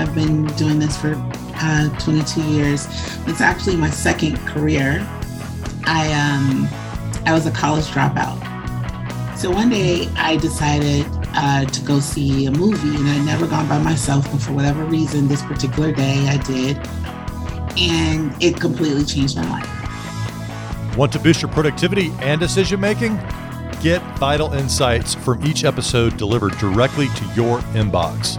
I've been doing this for uh, 22 years. It's actually my second career. I um, I was a college dropout. So one day I decided uh, to go see a movie, and I'd never gone by myself, but for whatever reason, this particular day I did, and it completely changed my life. Want to boost your productivity and decision making? Get vital insights from each episode delivered directly to your inbox.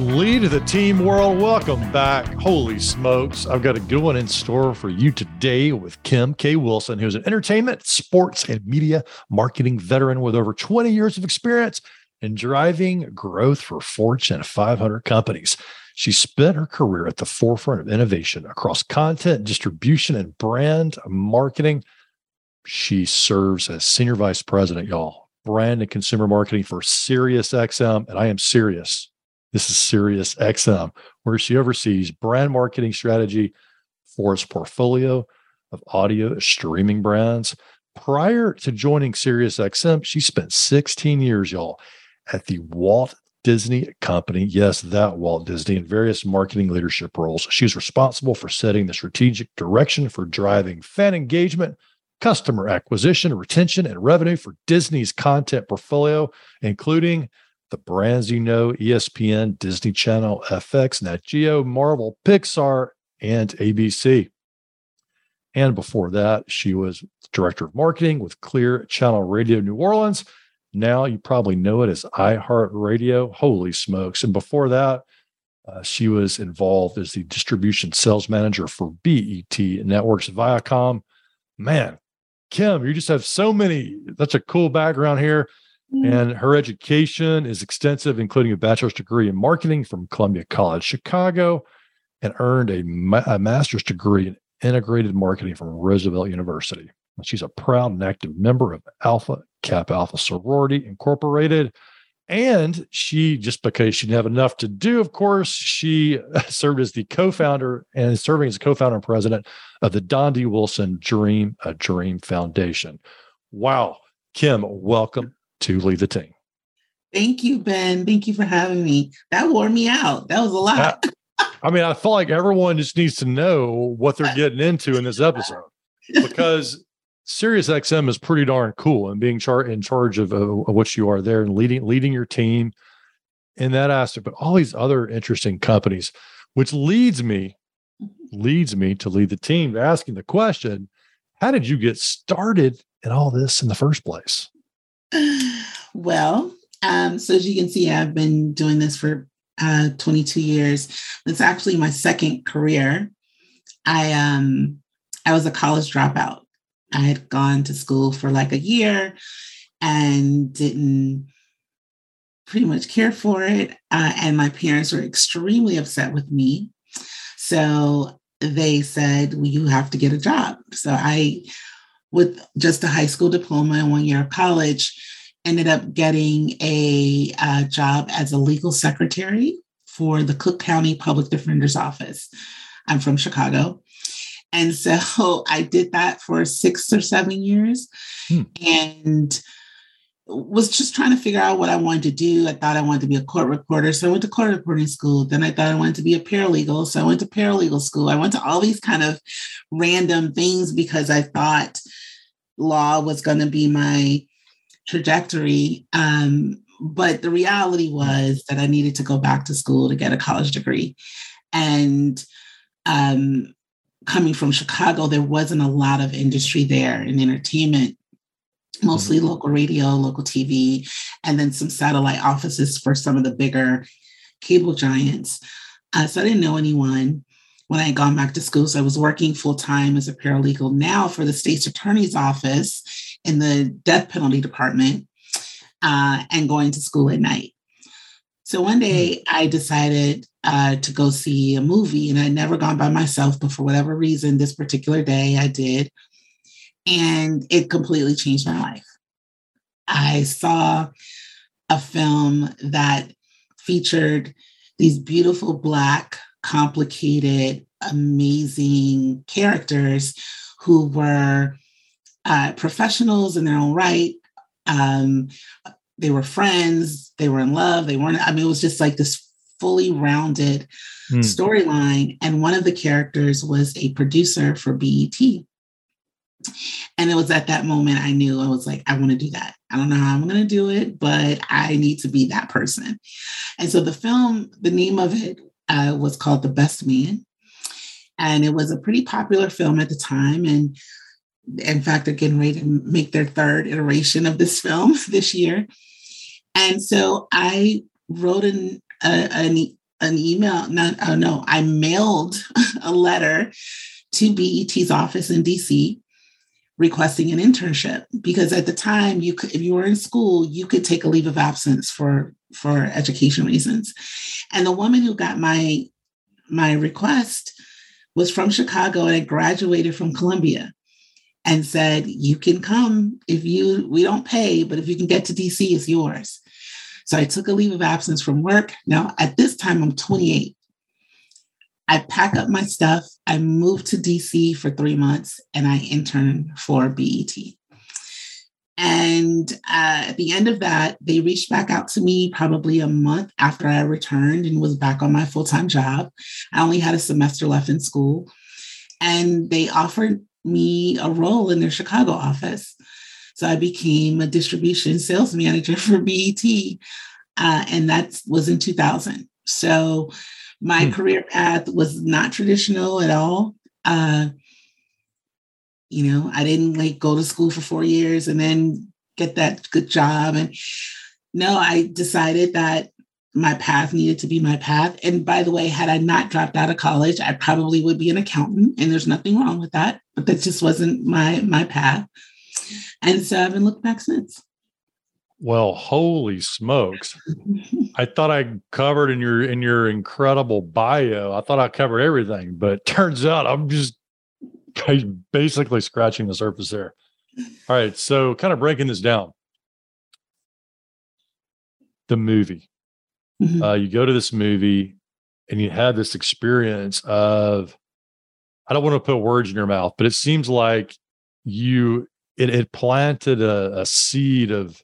Lead the team world. Welcome back. Holy smokes. I've got a good one in store for you today with Kim K. Wilson, who's an entertainment, sports, and media marketing veteran with over 20 years of experience in driving growth for Fortune 500 companies. She spent her career at the forefront of innovation across content, distribution, and brand marketing. She serves as senior vice president, y'all, brand and consumer marketing for SiriusXM. And I am serious. This is SiriusXM, where she oversees brand marketing strategy for its portfolio of audio streaming brands. Prior to joining SiriusXM, she spent 16 years, y'all, at the Walt Disney Company. Yes, that Walt Disney in various marketing leadership roles. She's responsible for setting the strategic direction for driving fan engagement, customer acquisition, retention, and revenue for Disney's content portfolio, including the brands you know ESPN, Disney Channel, FX, Nat Geo, Marvel, Pixar, and ABC. And before that, she was director of marketing with Clear Channel Radio New Orleans now you probably know it as iHeartRadio. Holy smokes. And before that, uh, she was involved as the distribution sales manager for BET Networks Viacom. Man, Kim, you just have so many, That's a cool background here. Mm-hmm. And her education is extensive, including a bachelor's degree in marketing from Columbia College Chicago, and earned a, ma- a master's degree in integrated marketing from Roosevelt University. She's a proud and active member of Alpha Kappa Alpha Sorority Incorporated. And she, just because she didn't have enough to do, of course, she served as the co-founder and serving as co-founder and president of the Don D. Wilson Dream a Dream Foundation. Wow. Kim, welcome to Lead the Team. Thank you, Ben. Thank you for having me. That wore me out. That was a lot. I mean, I feel like everyone just needs to know what they're getting into in this episode because Sirius XM is pretty darn cool and being char- in charge of, uh, of what you are there and leading leading your team in that aspect, but all these other interesting companies, which leads me leads me to lead the team to asking the question, how did you get started in all this in the first place? Well, um, so as you can see, I've been doing this for uh, 22 years. It's actually my second career. I um I was a college dropout. I had gone to school for like a year and didn't pretty much care for it. Uh, and my parents were extremely upset with me. So they said, well, you have to get a job. So I, with just a high school diploma and one year of college, ended up getting a, a job as a legal secretary for the Cook County Public Defender's Office. I'm from Chicago. And so I did that for six or seven years hmm. and was just trying to figure out what I wanted to do. I thought I wanted to be a court reporter. So I went to court reporting school. Then I thought I wanted to be a paralegal. So I went to paralegal school. I went to all these kind of random things because I thought law was going to be my trajectory. Um, but the reality was that I needed to go back to school to get a college degree. And um, coming from Chicago, there wasn't a lot of industry there in entertainment, mostly mm-hmm. local radio, local TV, and then some satellite offices for some of the bigger cable giants. Uh, so I didn't know anyone when I had gone back to school. So I was working full time as a paralegal now for the state's attorney's office in the death penalty department uh, and going to school at night. So one day mm-hmm. I decided uh, to go see a movie, and I'd never gone by myself, but for whatever reason, this particular day I did. And it completely changed my life. I saw a film that featured these beautiful, Black, complicated, amazing characters who were uh, professionals in their own right. Um, they were friends, they were in love, they weren't, I mean, it was just like this fully rounded mm. storyline. And one of the characters was a producer for BET. And it was at that moment I knew I was like, I want to do that. I don't know how I'm going to do it, but I need to be that person. And so the film, the name of it uh, was called The Best Man. And it was a pretty popular film at the time. And in fact, they're getting ready to make their third iteration of this film this year. And so I wrote an, an, an email, not, oh no, I mailed a letter to BET's office in DC requesting an internship because at the time you could if you were in school you could take a leave of absence for for education reasons. And the woman who got my my request was from chicago and had graduated from columbia and said you can come if you we don't pay but if you can get to dc it's yours. So i took a leave of absence from work. Now at this time i'm 28 I pack up my stuff. I moved to DC for three months and I interned for BET. And uh, at the end of that, they reached back out to me probably a month after I returned and was back on my full time job. I only had a semester left in school. And they offered me a role in their Chicago office. So I became a distribution sales manager for BET. Uh, and that was in 2000. So my hmm. career path was not traditional at all. Uh, you know, I didn't like go to school for four years and then get that good job. And no, I decided that my path needed to be my path. And by the way, had I not dropped out of college, I probably would be an accountant. And there's nothing wrong with that, but that just wasn't my my path. And so I haven't looked back since. Well, holy smokes. I thought I covered in your in your incredible bio. I thought I covered everything, but turns out I'm just basically scratching the surface there. All right, so kind of breaking this down. The movie. Mm-hmm. Uh, you go to this movie and you have this experience of I don't want to put words in your mouth, but it seems like you it, it planted a, a seed of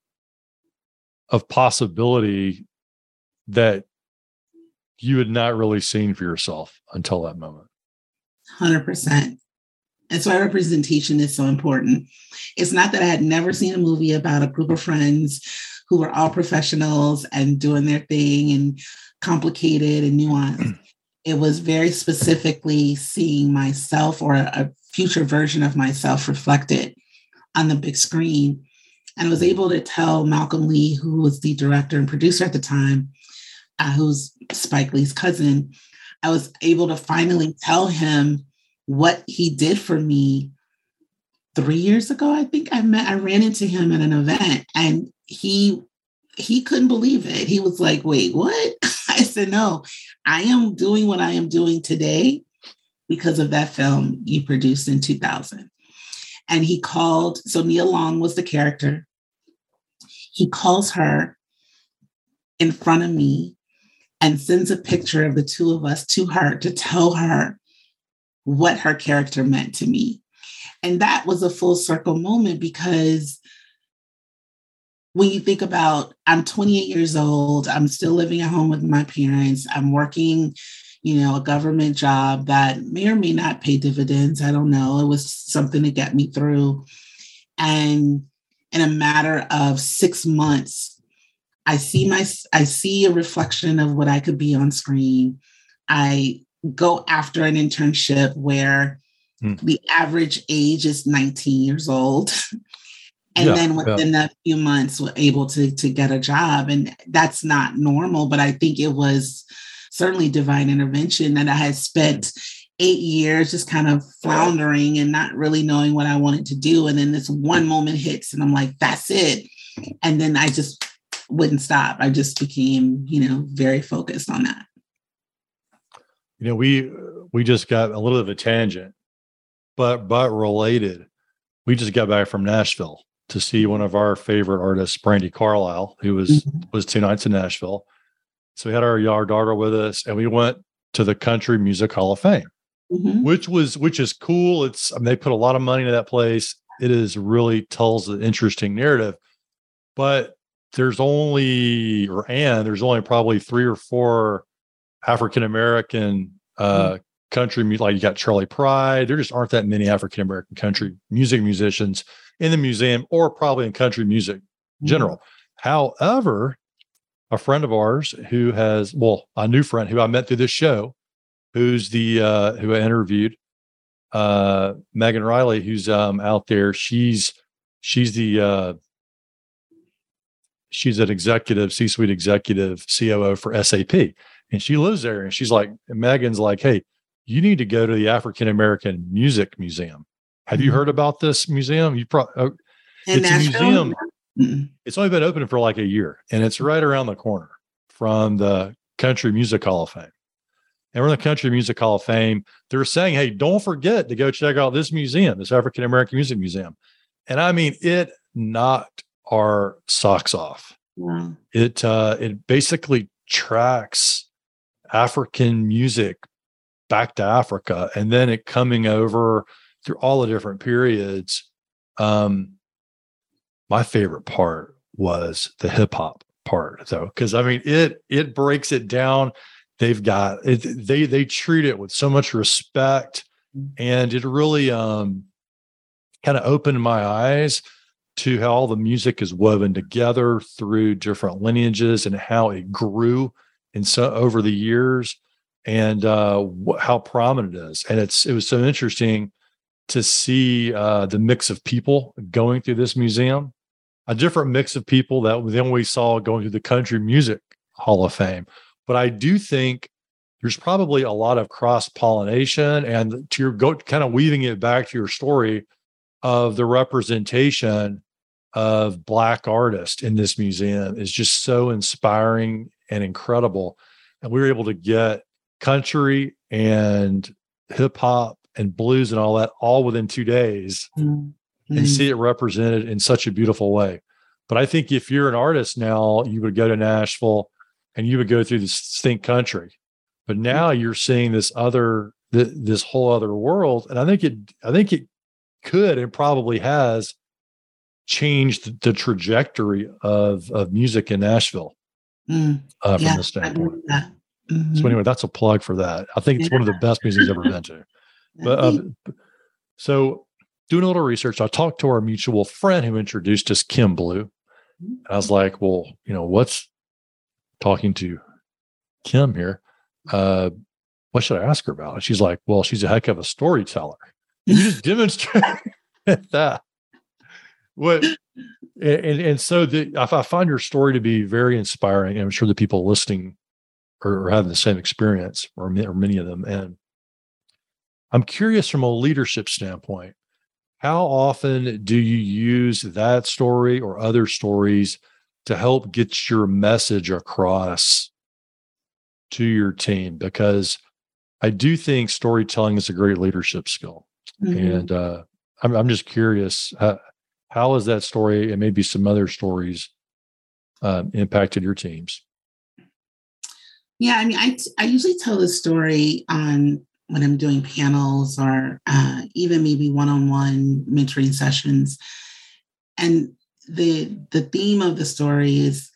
of possibility that you had not really seen for yourself until that moment. 100%. That's why representation is so important. It's not that I had never seen a movie about a group of friends who were all professionals and doing their thing and complicated and nuanced. Mm. it was very specifically seeing myself or a future version of myself reflected on the big screen and I was able to tell Malcolm Lee, who was the director and producer at the time, uh, who's Spike Lee's cousin, I was able to finally tell him what he did for me three years ago. I think I met, I ran into him at an event and he he couldn't believe it. He was like, wait, what? I said, no, I am doing what I am doing today because of that film you produced in 2000. And he called, so Nia Long was the character he calls her in front of me and sends a picture of the two of us to her to tell her what her character meant to me. And that was a full circle moment because when you think about I'm 28 years old, I'm still living at home with my parents, I'm working, you know, a government job that may or may not pay dividends. I don't know. It was something to get me through. And in a matter of six months, I see my I see a reflection of what I could be on screen. I go after an internship where mm. the average age is 19 years old. and yeah, then within yeah. a few months we're able to to get a job. And that's not normal, but I think it was certainly divine intervention that I had spent eight years just kind of floundering and not really knowing what I wanted to do. And then this one moment hits and I'm like, that's it. And then I just wouldn't stop. I just became, you know, very focused on that. you know, we we just got a little bit of a tangent, but but related. We just got back from Nashville to see one of our favorite artists, Brandi Carlile, who was mm-hmm. was two nights in Nashville. So we had our yard daughter with us, and we went to the Country Music Hall of Fame, mm-hmm. which was which is cool. It's I mean, they put a lot of money into that place. It is really tells an interesting narrative, but there's only or and there's only probably three or four African American uh, mm. country like you got Charley Pride. There just aren't that many African American country music musicians in the museum or probably in country music in mm. general. However, a friend of ours who has well, a new friend who I met through this show, who's the uh, who I interviewed, uh, Megan Riley, who's um, out there. She's she's the uh, she's an executive, C-suite executive, COO for SAP and she lives there. And she's like, Megan's like, hey, you need to go to the African American Music Museum. Have mm-hmm. you heard about this museum? You probably uh, it's a museum. Mm-hmm. It's only been open for like a year, and it's right around the corner from the Country Music Hall of Fame. And we're in the Country Music Hall of Fame. They're saying, hey, don't forget to go check out this museum, this African American Music Museum. And I mean, it knocked our socks off. Wow. It uh, it basically tracks African music back to Africa and then it coming over through all the different periods. Um, my favorite part was the hip hop part though, because I mean it it breaks it down. They've got it, they they treat it with so much respect, and it really um kind of opened my eyes to how all the music is woven together through different lineages and how it grew and so over the years and uh, wh- how prominent it is. And it's it was so interesting to see uh, the mix of people going through this museum, a different mix of people that then we saw going through the Country Music Hall of Fame. But I do think there's probably a lot of cross pollination, and to your go kind of weaving it back to your story of the representation of black artists in this museum is just so inspiring and incredible. And we were able to get country and hip hop and blues and all that all within two days mm-hmm. and see it represented in such a beautiful way. But I think if you're an artist now, you would go to Nashville and you would go through this think country. But now you're seeing this other this whole other world. And I think it I think it could and probably has changed the trajectory of of music in Nashville mm, uh, from yeah, this standpoint. Mm-hmm. So anyway, that's a plug for that. I think it's yeah. one of the best museums I've ever been to. But um, so doing a little research, I talked to our mutual friend who introduced us, Kim Blue. And I was like, well, you know, what's talking to Kim here? Uh, what should I ask her about? And she's like, well, she's a heck of a storyteller. You just demonstrate that. What and and so the, I find your story to be very inspiring. And I'm sure the people listening are, are having the same experience, or, or many of them. And I'm curious from a leadership standpoint, how often do you use that story or other stories to help get your message across to your team? Because I do think storytelling is a great leadership skill. Mm-hmm. And uh, I'm, I'm just curious, uh, how has that story and maybe some other stories um, impacted your teams? Yeah, I mean, I, I usually tell the story on when I'm doing panels or uh, even maybe one-on-one mentoring sessions, and the the theme of the story is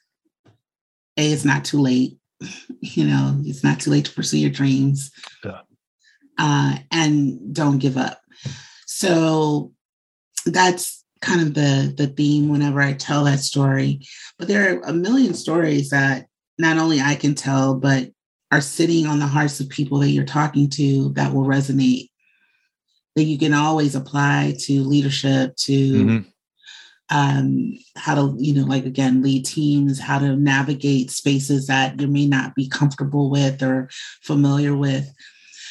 a it's not too late you know it's not too late to pursue your dreams yeah. uh, and don't give up so that's kind of the the theme whenever I tell that story. But there are a million stories that not only I can tell, but are sitting on the hearts of people that you're talking to that will resonate. That you can always apply to leadership, to mm-hmm. Um, how to, you know, like again, lead teams, how to navigate spaces that you may not be comfortable with or familiar with.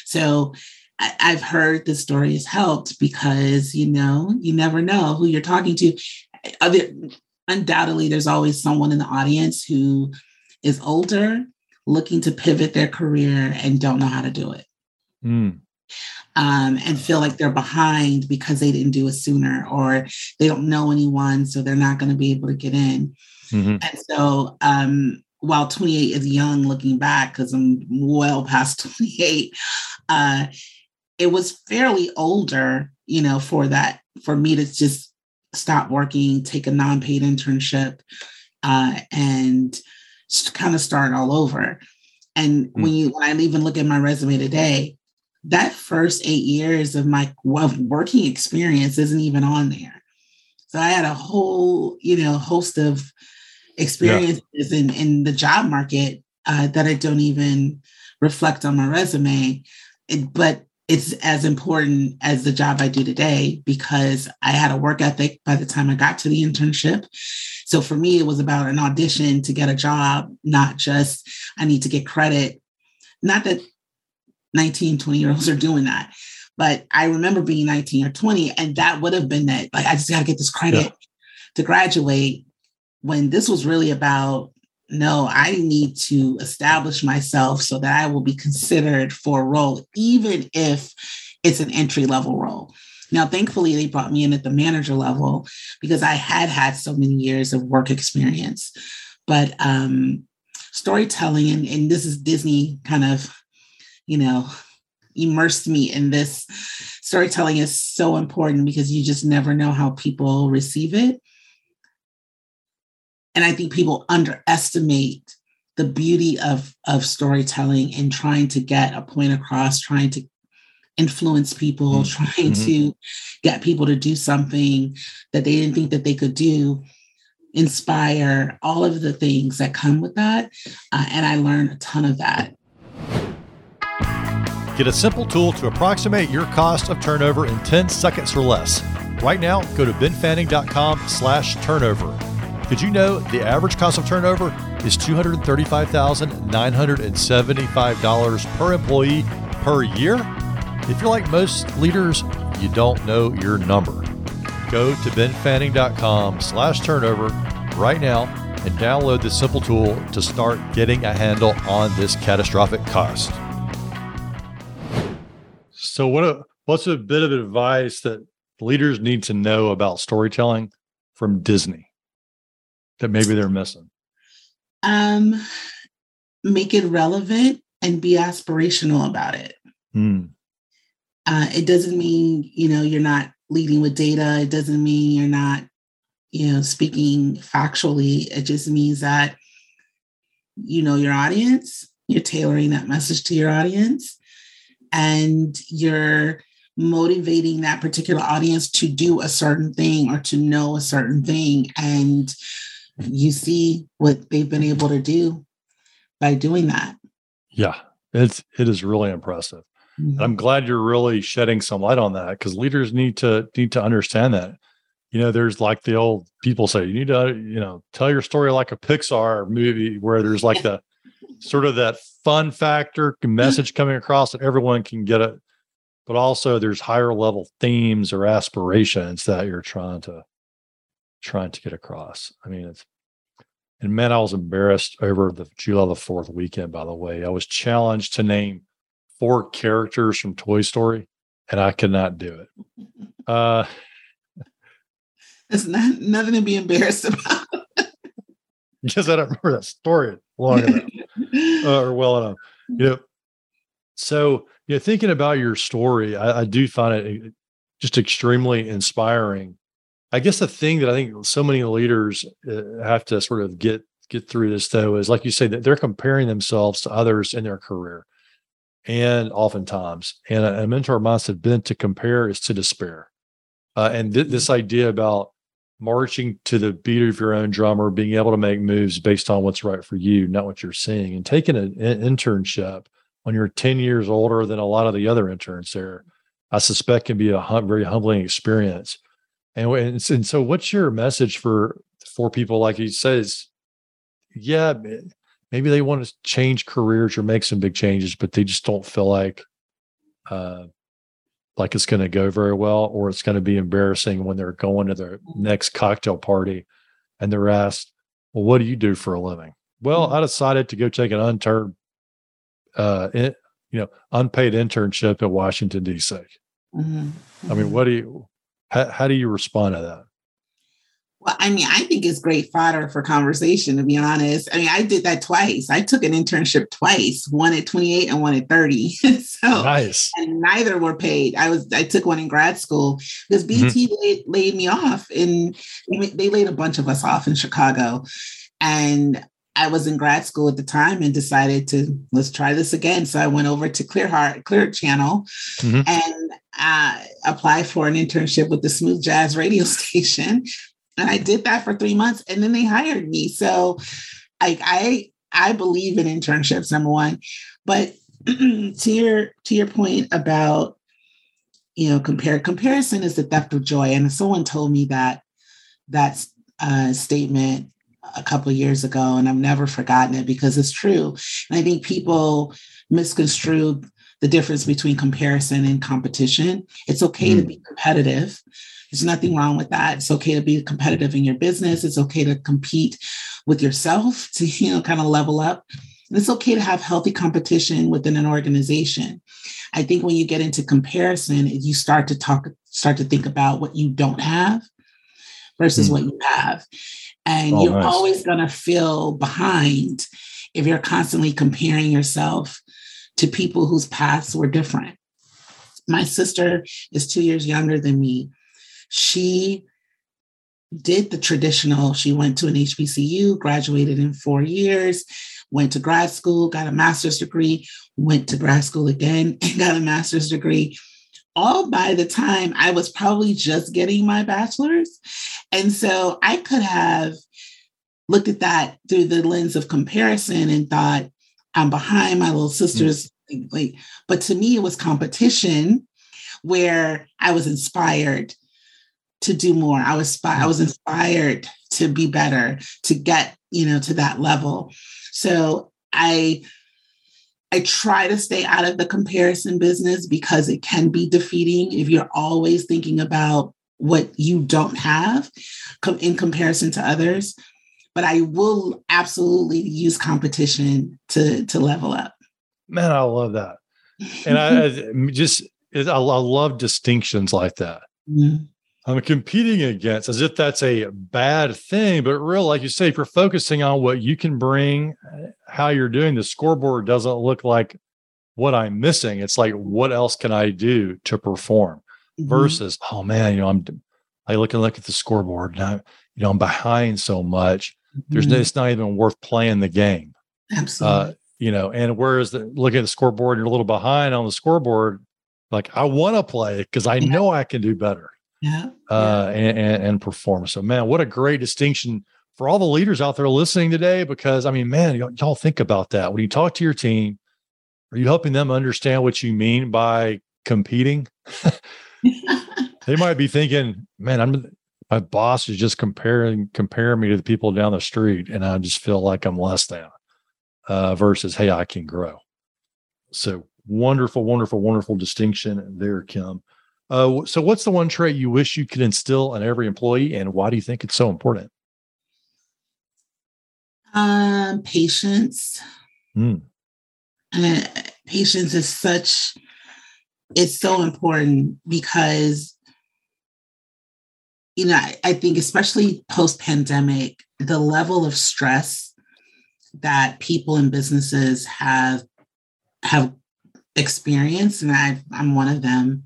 So I've heard the story has helped because you know you never know who you're talking to. Other, undoubtedly, there's always someone in the audience who is older looking to pivot their career and don't know how to do it. Mm. Um, and feel like they're behind because they didn't do it sooner or they don't know anyone, so they're not going to be able to get in. Mm-hmm. And so, um, while 28 is young looking back, because I'm well past 28, uh, it was fairly older, you know, for that, for me to just stop working, take a non paid internship, uh, and kind of start all over. And mm. when you when I even look at my resume today, that first eight years of my of working experience isn't even on there. So I had a whole, you know, host of experiences yeah. in, in the job market uh, that I don't even reflect on my resume. It, but it's as important as the job I do today because I had a work ethic by the time I got to the internship. So for me, it was about an audition to get a job, not just I need to get credit. Not that 19, 20 year olds are doing that, but I remember being 19 or 20, and that would have been that. Like, I just got to get this credit yeah. to graduate when this was really about no, I need to establish myself so that I will be considered for a role, even if it's an entry level role. Now, thankfully, they brought me in at the manager level because I had had so many years of work experience. But um, storytelling, and, and this is Disney kind of, you know, immersed me in this. Storytelling is so important because you just never know how people receive it. And I think people underestimate the beauty of, of storytelling and trying to get a point across, trying to influence people, mm-hmm. trying mm-hmm. to get people to do something that they didn't think that they could do, inspire, all of the things that come with that. Uh, and I learned a ton of that. Get a simple tool to approximate your cost of turnover in 10 seconds or less. Right now, go to benfanning.com slash turnover. Did you know the average cost of turnover is $235,975 per employee per year? If you're like most leaders, you don't know your number. Go to benfanning.com slash turnover right now and download this simple tool to start getting a handle on this catastrophic cost. So what a, what's a bit of advice that leaders need to know about storytelling from Disney? that maybe they're missing? Um, make it relevant and be aspirational about it. Mm. Uh, it doesn't mean you know you're not leading with data. It doesn't mean you're not you know speaking factually. It just means that you know your audience. You're tailoring that message to your audience, and you're motivating that particular audience to do a certain thing or to know a certain thing and you see what they've been able to do by doing that. Yeah, it's it is really impressive. Mm-hmm. I'm glad you're really shedding some light on that because leaders need to need to understand that. You know, there's like the old people say, you need to, you know, tell your story like a Pixar movie where there's like the sort of that fun factor message coming across that everyone can get it. But also there's higher level themes or aspirations that you're trying to trying to get across. I mean, it's and man, I was embarrassed over the July the Fourth weekend. By the way, I was challenged to name four characters from Toy Story, and I could not do it. Uh, it's not nothing to be embarrassed about. because I don't remember that story long enough uh, or well enough. You know, so you know, thinking about your story, I, I do find it just extremely inspiring. I guess the thing that I think so many leaders uh, have to sort of get get through this though is like you say that they're comparing themselves to others in their career, and oftentimes, and a, a mentor of mine said, "Ben to compare is to despair," uh, and th- this idea about marching to the beat of your own drummer, being able to make moves based on what's right for you, not what you're seeing, and taking an, internship when you're 10 years older than a lot of the other interns there, I suspect can be a hum- very humbling experience. And, and so, what's your message for for people like he says? Yeah, maybe they want to change careers or make some big changes, but they just don't feel like uh, like it's going to go very well, or it's going to be embarrassing when they're going to their next cocktail party and they're asked, "Well, what do you do for a living?" Well, mm-hmm. I decided to go take an unturned, uh, in, you know, unpaid internship at Washington D.C. Mm-hmm. I mean, what do you? How, how do you respond to that? Well, I mean, I think it's great fodder for conversation, to be honest. I mean, I did that twice. I took an internship twice, one at 28 and one at 30. so nice. And neither were paid. I was I took one in grad school because BET mm-hmm. laid, laid me off and they laid a bunch of us off in Chicago. And I was in grad school at the time and decided to let's try this again. So I went over to Clear Heart, Clear Channel, mm-hmm. and uh, applied for an internship with the Smooth Jazz radio station. And I did that for three months, and then they hired me. So, like I I believe in internships, number one. But to your to your point about you know compare comparison is the theft of joy, and someone told me that that uh, statement a couple of years ago, and I've never forgotten it because it's true. And I think people misconstrue the difference between comparison and competition. It's okay mm. to be competitive. There's nothing wrong with that. It's okay to be competitive in your business. It's okay to compete with yourself to, you know, kind of level up. And it's okay to have healthy competition within an organization. I think when you get into comparison, you start to talk, start to think about what you don't have versus mm. what you have. And oh, you're nice. always going to feel behind if you're constantly comparing yourself to people whose paths were different. My sister is two years younger than me. She did the traditional, she went to an HBCU, graduated in four years, went to grad school, got a master's degree, went to grad school again, and got a master's degree all by the time I was probably just getting my bachelor's. And so I could have looked at that through the lens of comparison and thought, I'm behind my little sisters. Mm-hmm. Like, but to me, it was competition where I was inspired to do more. I was I was inspired to be better, to get, you know, to that level. So I I try to stay out of the comparison business because it can be defeating if you're always thinking about what you don't have in comparison to others. But I will absolutely use competition to to level up. Man, I love that, and I, I just I love distinctions like that. Mm-hmm. I'm competing against as if that's a bad thing, but real, like you say, if you're focusing on what you can bring, how you're doing, the scoreboard doesn't look like what I'm missing. It's like, what else can I do to perform? Mm-hmm. Versus, oh man, you know, I'm I look and look at the scoreboard and I, you know, I'm behind so much. Mm-hmm. There's no, it's not even worth playing the game. Absolutely. Uh, you know, and whereas the look at the scoreboard, you're a little behind on the scoreboard. Like I want to play because I yeah. know I can do better yeah, uh, yeah. And, and, and perform. So, man, what a great distinction for all the leaders out there listening today. Because I mean, man, y'all, y'all think about that when you talk to your team. Are you helping them understand what you mean by competing? they might be thinking, "Man, I'm my boss is just comparing comparing me to the people down the street, and I just feel like I'm less than." Uh, versus, "Hey, I can grow." So wonderful, wonderful, wonderful distinction there, Kim. Uh, so, what's the one trait you wish you could instill in every employee, and why do you think it's so important? Um, patience. Mm. Patience is such it's so important because you know I, I think especially post pandemic the level of stress that people and businesses have have experienced and i i'm one of them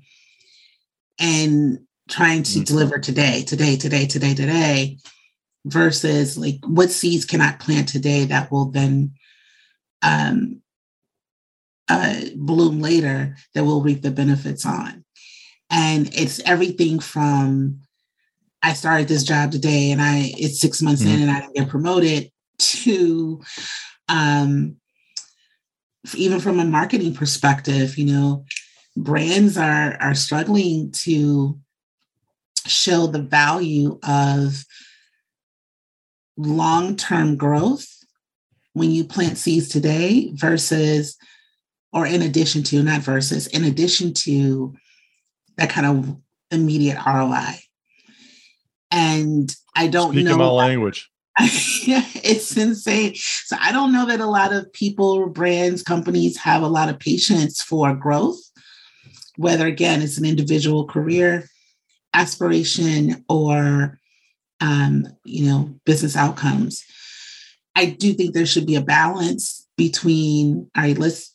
and trying to mm-hmm. deliver today, today, today, today, today, versus like what seeds can I plant today that will then um, uh, bloom later that we'll reap the benefits on. And it's everything from I started this job today and I it's six months mm-hmm. in and I didn't get promoted to um, even from a marketing perspective, you know, brands are are struggling to show the value of long-term growth when you plant seeds today versus or in addition to not versus in addition to that kind of immediate ROI. And I don't Speaking know my language. it's insane. So I don't know that a lot of people, brands, companies have a lot of patience for growth, whether again it's an individual career aspiration or um, you know business outcomes. I do think there should be a balance between all right, let's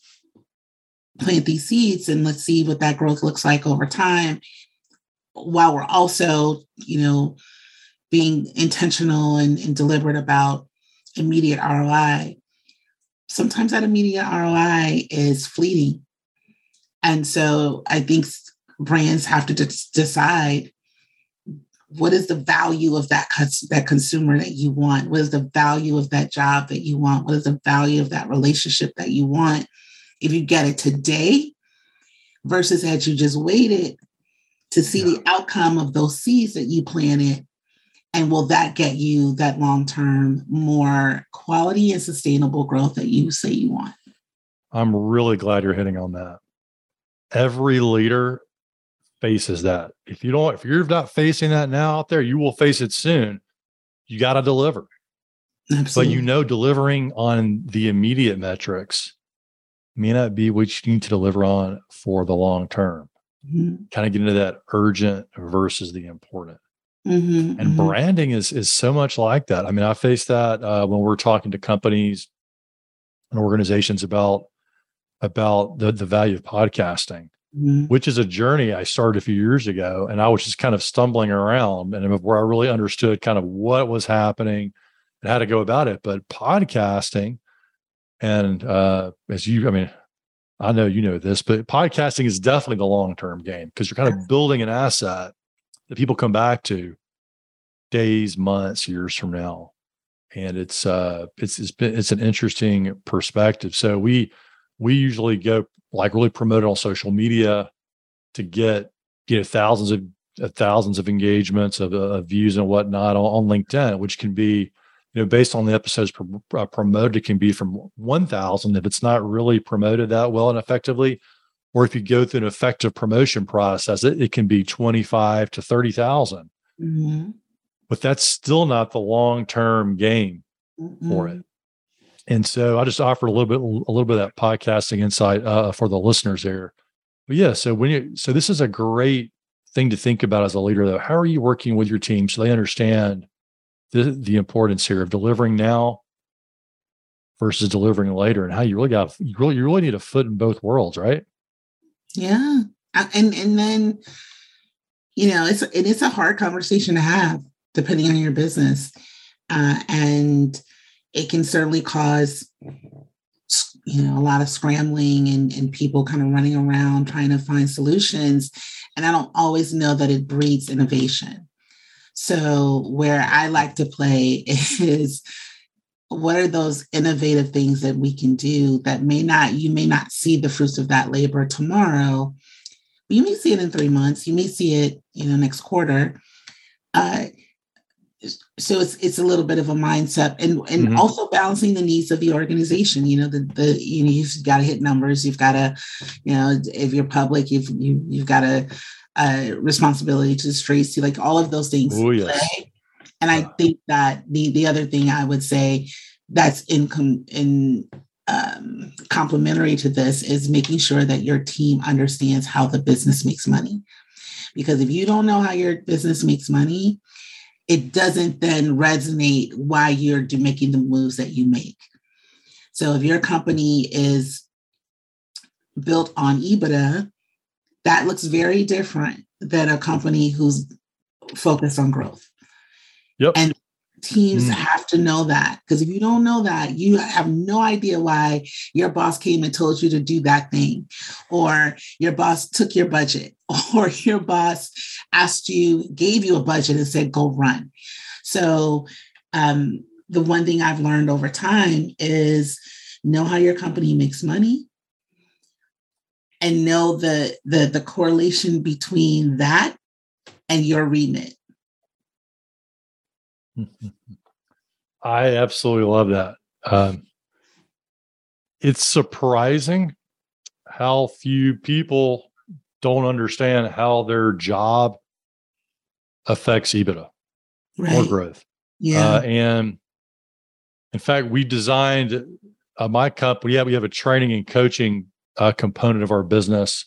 plant these seeds and let's see what that growth looks like over time, while we're also you know being intentional and, and deliberate about immediate ROI, sometimes that immediate ROI is fleeting. And so I think brands have to decide what is the value of that that consumer that you want what is the value of that job that you want what is the value of that relationship that you want if you get it today versus had you just waited to see yeah. the outcome of those seeds that you planted and will that get you that long term, more quality and sustainable growth that you say you want? I'm really glad you're hitting on that. Every leader faces that. If you don't, if you're not facing that now out there, you will face it soon. You got to deliver. Absolutely. But you know, delivering on the immediate metrics may not be what you need to deliver on for the long term. Mm-hmm. Kind of get into that urgent versus the important. Mm-hmm, and mm-hmm. branding is is so much like that. I mean, I face that uh, when we're talking to companies and organizations about about the the value of podcasting, mm-hmm. which is a journey I started a few years ago, and I was just kind of stumbling around, and where I really understood kind of what was happening and how to go about it. But podcasting, and uh, as you, I mean, I know you know this, but podcasting is definitely the long term game because you're kind of building an asset that people come back to days, months, years from now. And it's uh it's it's been it's an interesting perspective. So we we usually go like really promote it on social media to get you know thousands of uh, thousands of engagements of, uh, of views and whatnot on, on, LinkedIn, which can be you know based on the episodes uh, promoted, it can be from one thousand if it's not really promoted that well and effectively or if you go through an effective promotion process, it, it can be 25 to 30,000. Mm-hmm. But that's still not the long-term game mm-hmm. for it. And so I just offered a little bit, a little bit of that podcasting insight uh, for the listeners there. But yeah, so when you, so this is a great thing to think about as a leader, though. How are you working with your team so they understand the the importance here of delivering now versus delivering later, and how you really got you really you really need a foot in both worlds, right? Yeah. And and then you know, it's it is a hard conversation to have depending on your business. Uh, and it can certainly cause you know a lot of scrambling and, and people kind of running around trying to find solutions. And i don't always know that it breeds innovation. So where i like to play is what are those innovative things that we can do that may not you may not see the fruits of that labor tomorrow but you may see it in three months you may see it you know next quarter. Uh, so it's it's a little bit of a mindset and and mm-hmm. also balancing the needs of the organization you know the the you know you've got to hit numbers you've got to you know if you're public you've you, you've got a, a responsibility to the streets like all of those things oh, yes. play and I think that the the other thing I would say that's in com- in um, complementary to this is making sure that your team understands how the business makes money. Because if you don't know how your business makes money, it doesn't then resonate why you're making the moves that you make. So if your company is built on EBITDA, that looks very different than a company who's focused on growth. Yep. And teams mm. have to know that because if you don't know that, you have no idea why your boss came and told you to do that thing, or your boss took your budget, or your boss asked you, gave you a budget and said, go run. So, um, the one thing I've learned over time is know how your company makes money and know the the, the correlation between that and your remit I absolutely love that. Um, it's surprising how few people don't understand how their job affects EBITDA right. or growth. Yeah. Uh, and In fact, we designed uh, my company. Yeah, we have a training and coaching uh, component of our business.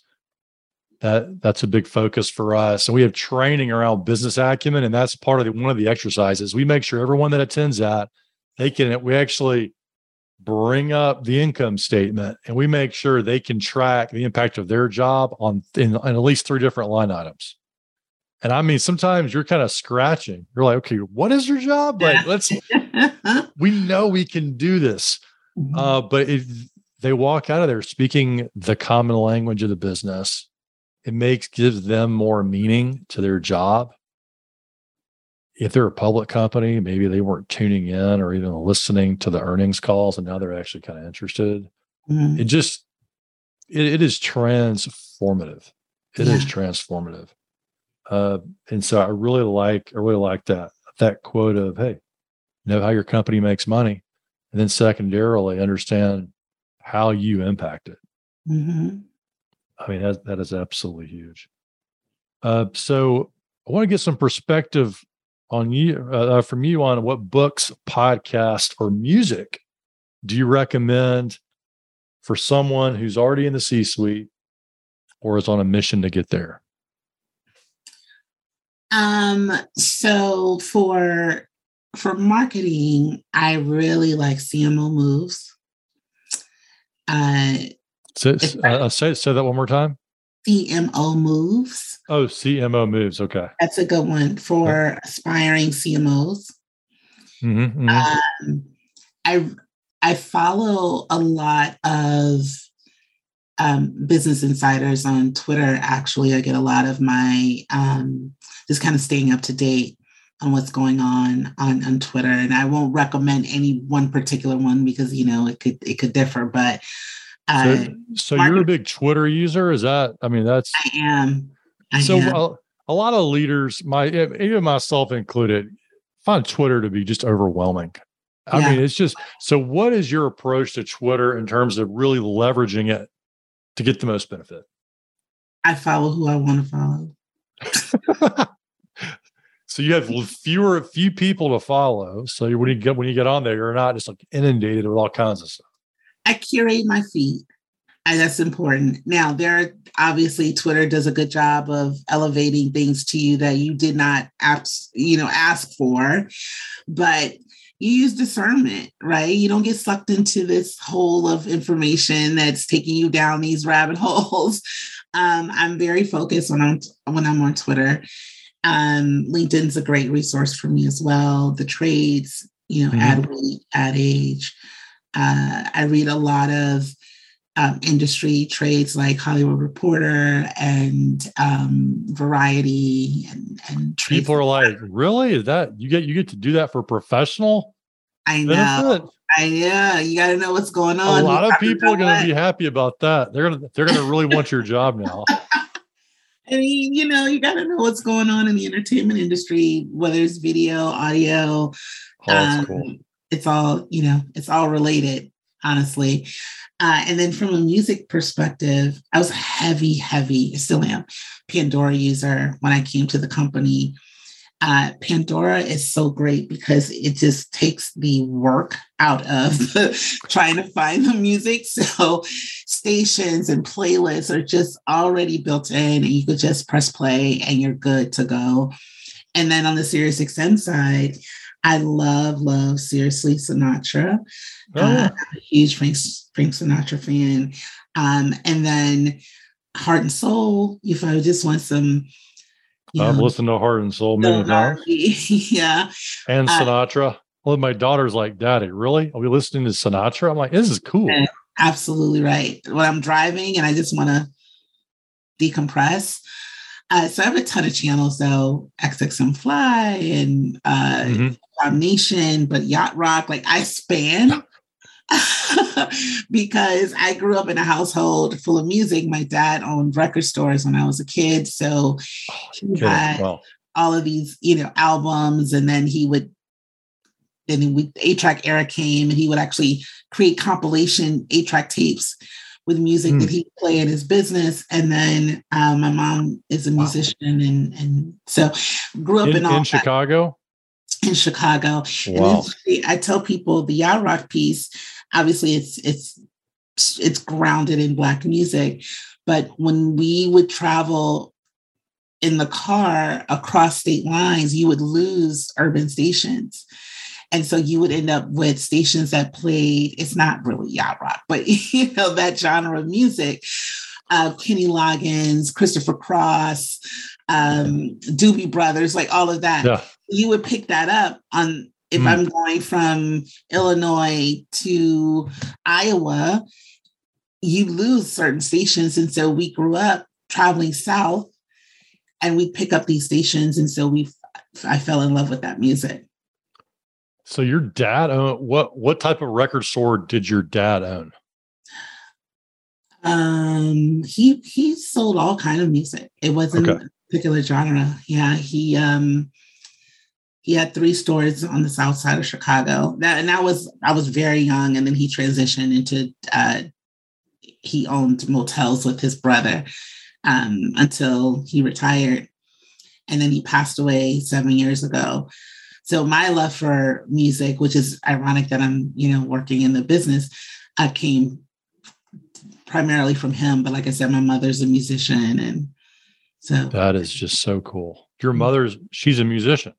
That that's a big focus for us, and we have training around business acumen, and that's part of the, one of the exercises. We make sure everyone that attends that they can. We actually bring up the income statement, and we make sure they can track the impact of their job on in, in at least three different line items. And I mean, sometimes you're kind of scratching. You're like, okay, what is your job? Like, let's. we know we can do this, mm-hmm. uh, but it, they walk out of there speaking the common language of the business. It makes gives them more meaning to their job. If they're a public company, maybe they weren't tuning in or even listening to the earnings calls, and now they're actually kind of interested. Mm-hmm. It just it, it is transformative. It yeah. is transformative. Uh, and so I really like, I really like that, that quote of, Hey, know how your company makes money. And then secondarily, understand how you impact it. Mm-hmm. I mean, that, that is absolutely huge. Uh, so I want to get some perspective on you, uh, uh from you on what books, podcast, or music do you recommend for someone who's already in the C suite or is on a mission to get there? Um, so for for marketing, I really like CMO moves. Uh, so, uh, say say that one more time. CMO moves. Oh, CMO moves. Okay, that's a good one for aspiring CMOs. Mm-hmm, mm-hmm. Um, I I follow a lot of um, business insiders on Twitter. Actually, I get a lot of my um, just kind of staying up to date on what's going on on on Twitter. And I won't recommend any one particular one because you know it could it could differ. But uh, so, so you're a big Twitter user. Is that? I mean, that's I am. I so am. A, a lot of leaders, my even myself included, find Twitter to be just overwhelming. I yeah. mean, it's just so. What is your approach to Twitter in terms of really leveraging it to get the most benefit? I follow who I want to follow. so you have fewer few people to follow. So when you get when you get on there, you're not just like inundated with all kinds of stuff. I curate my feed. And that's important. Now, there are obviously Twitter does a good job of elevating things to you that you did not ask, you know, ask for, but you use discernment, right? You don't get sucked into this hole of information that's taking you down these rabbit holes. Um, I'm very focused when I'm when I'm on Twitter. Um, LinkedIn's a great resource for me as well. The trades, you know, mm-hmm. Adweek, ad age. Uh, I read a lot of um, industry trades like Hollywood Reporter and um, Variety and and people are like, really? Is that you get you get to do that for professional? I know. Benefit? I know. You got to know what's going on. A lot of people are going to be happy about that. They're gonna they're gonna really want your job now. I mean, you know, you got to know what's going on in the entertainment industry, whether it's video, audio. Oh, um, cool. It's all you know. It's all related, honestly. Uh, and then from a music perspective, I was heavy, heavy, still am, Pandora user when I came to the company. Uh, Pandora is so great because it just takes the work out of trying to find the music. So stations and playlists are just already built in, and you could just press play and you're good to go. And then on the Sirius XM side, I love, love Seriously Sinatra. Oh. Uh, I'm a huge Frank, Frank Sinatra fan. Um, and then Heart and Soul, if I just want some. I've know, listened to Heart and Soul many times. yeah. And uh, Sinatra. Uh, well, my daughter's like, Daddy, really? Are we listening to Sinatra? I'm like, this is cool. Absolutely right. When I'm driving and I just want to decompress, uh, so I have a ton of channels though, XXM Fly and uh, mm-hmm. Nation, but Yacht Rock, like I span because I grew up in a household full of music. My dad owned record stores when I was a kid, so oh, he had well. all of these, you know, albums, and then he would. Then we eight track era came, and he would actually create compilation eight track tapes with music mm. that he play in his business. And then uh, my mom is a musician, wow. and and so grew up in, in, all in Chicago. in Chicago. Wow. And I tell people the yacht rock piece, obviously it's it's it's grounded in black music, but when we would travel in the car across state lines, you would lose urban stations. And so you would end up with stations that played, it's not really yacht rock, but you know, that genre of music. Uh, Kenny Loggins, Christopher Cross, um, Doobie Brothers, like all of that. Yeah. You would pick that up on if Mm. I'm going from Illinois to Iowa, you lose certain stations. And so we grew up traveling south and we pick up these stations. And so we I fell in love with that music. So your dad owned what what type of record store did your dad own? Um he he sold all kind of music. It wasn't Okay. a particular genre. Yeah, he um he had three stores on the south side of Chicago. That and that was I was very young and then he transitioned into uh he owned motels with his brother um until he retired. And then he passed away 7 years ago. So my love for music, which is ironic that I'm, you know, working in the business, uh, came primarily from him. But like I said, my mother's a musician, and so That is just so cool. Your mother's she's a musician.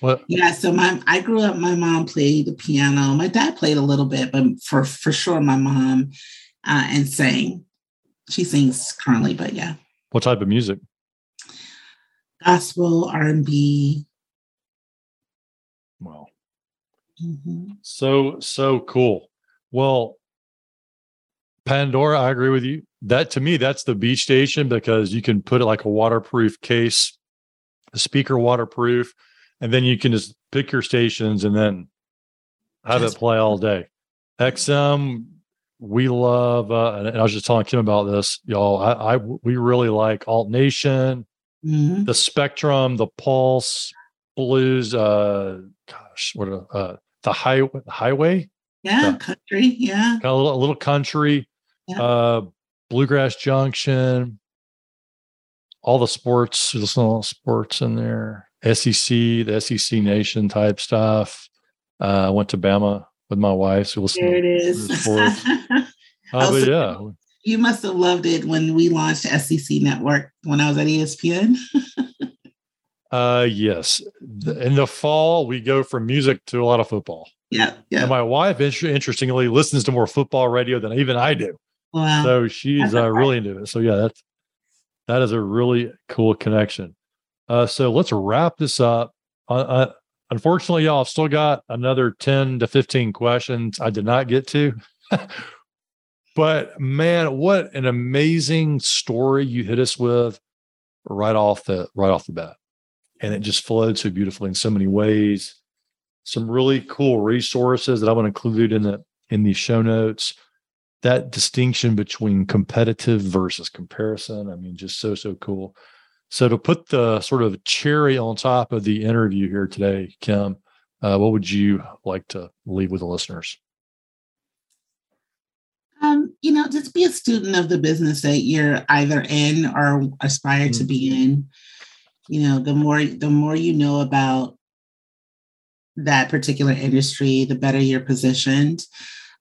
What yeah. So my I grew up. My mom played the piano. My dad played a little bit, but for for sure, my mom uh, and sang. She sings currently, but yeah, what type of music? gospel, R and B. Wow. Mhm. So so cool. Well, Pandora, I agree with you. That to me, that's the beach station because you can put it like a waterproof case, the speaker waterproof, and then you can just pick your stations and then have That's it play all day. XM, we love, uh, and I was just telling Kim about this, y'all. I, I we really like Alt Nation, Mhm. the Spectrum, the Pulse, Blues. Uh, gosh, what are, uh, the high highway Yeah, Yeah. country. Yeah, got a little, a little country, Yeah. uh, Bluegrass Junction, all the sports, there's little sports in there, SEC, the SEC Nation type stuff. Uh, I went to Bama with my wife, so listen. there it is. Uh, Oh, but yeah, you must have loved it when we launched SEC Network when I was at ESPN. uh, yes. In the fall, we go from music to a lot of football. yeah, yeah. And my wife, interestingly, listens to more football radio than even I do. Wow. so she's uh, really into it. So yeah, that's that is a really cool connection. Uh, so let's wrap this up. Uh, uh, unfortunately, y'all, I've still got another ten to fifteen questions I did not get to. but man, what an amazing story you hit us with right off the right off the bat, and it just flowed so beautifully in so many ways. Some really cool resources that I want to include in the in the show notes that distinction between competitive versus comparison. I mean, just so, so cool. So, to put the sort of cherry on top of the interview here today, Kim, uh, what would you like to leave with the listeners? Um, you know, just be a student of the business that you're either in or aspire to be in. You know, the more the more you know about that particular industry, the better you're positioned.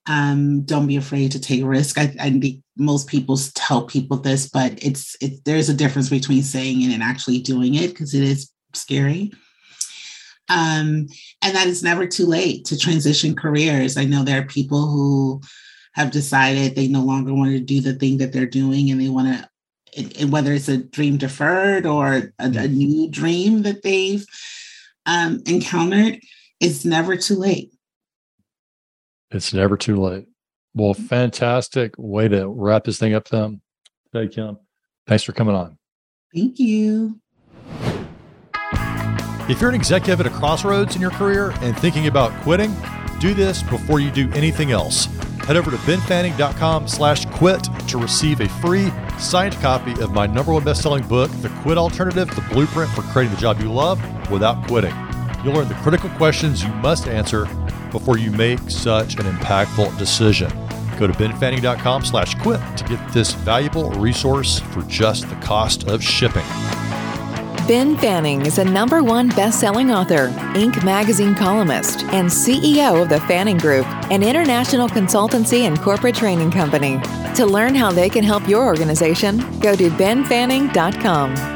Um, don't be afraid to take risk. I, think most people tell people this, but it's it, there's a difference between saying it and actually doing it because it is scary. Um, and that it's never too late to transition careers. I know there are people who have decided they no longer want to do the thing that they're doing and they want to and whether it's a dream deferred or a, a new dream that they've um, encountered it's never too late It's never too late. Well, fantastic way to wrap this thing up, then. Hey, Kim. Thanks for coming on. thank you If you're an executive at a crossroads in your career and thinking about quitting, do this before you do anything else. Head over to benfanning.com slash quit to receive a free signed copy of my number one best-selling book, The Quit Alternative, the blueprint for creating the job you love without quitting. You'll learn the critical questions you must answer before you make such an impactful decision. Go to benfanning.com slash quit to get this valuable resource for just the cost of shipping. Ben Fanning is a number one best-selling author, Inc. magazine columnist, and CEO of the Fanning Group, an international consultancy and corporate training company. To learn how they can help your organization, go to benfanning.com.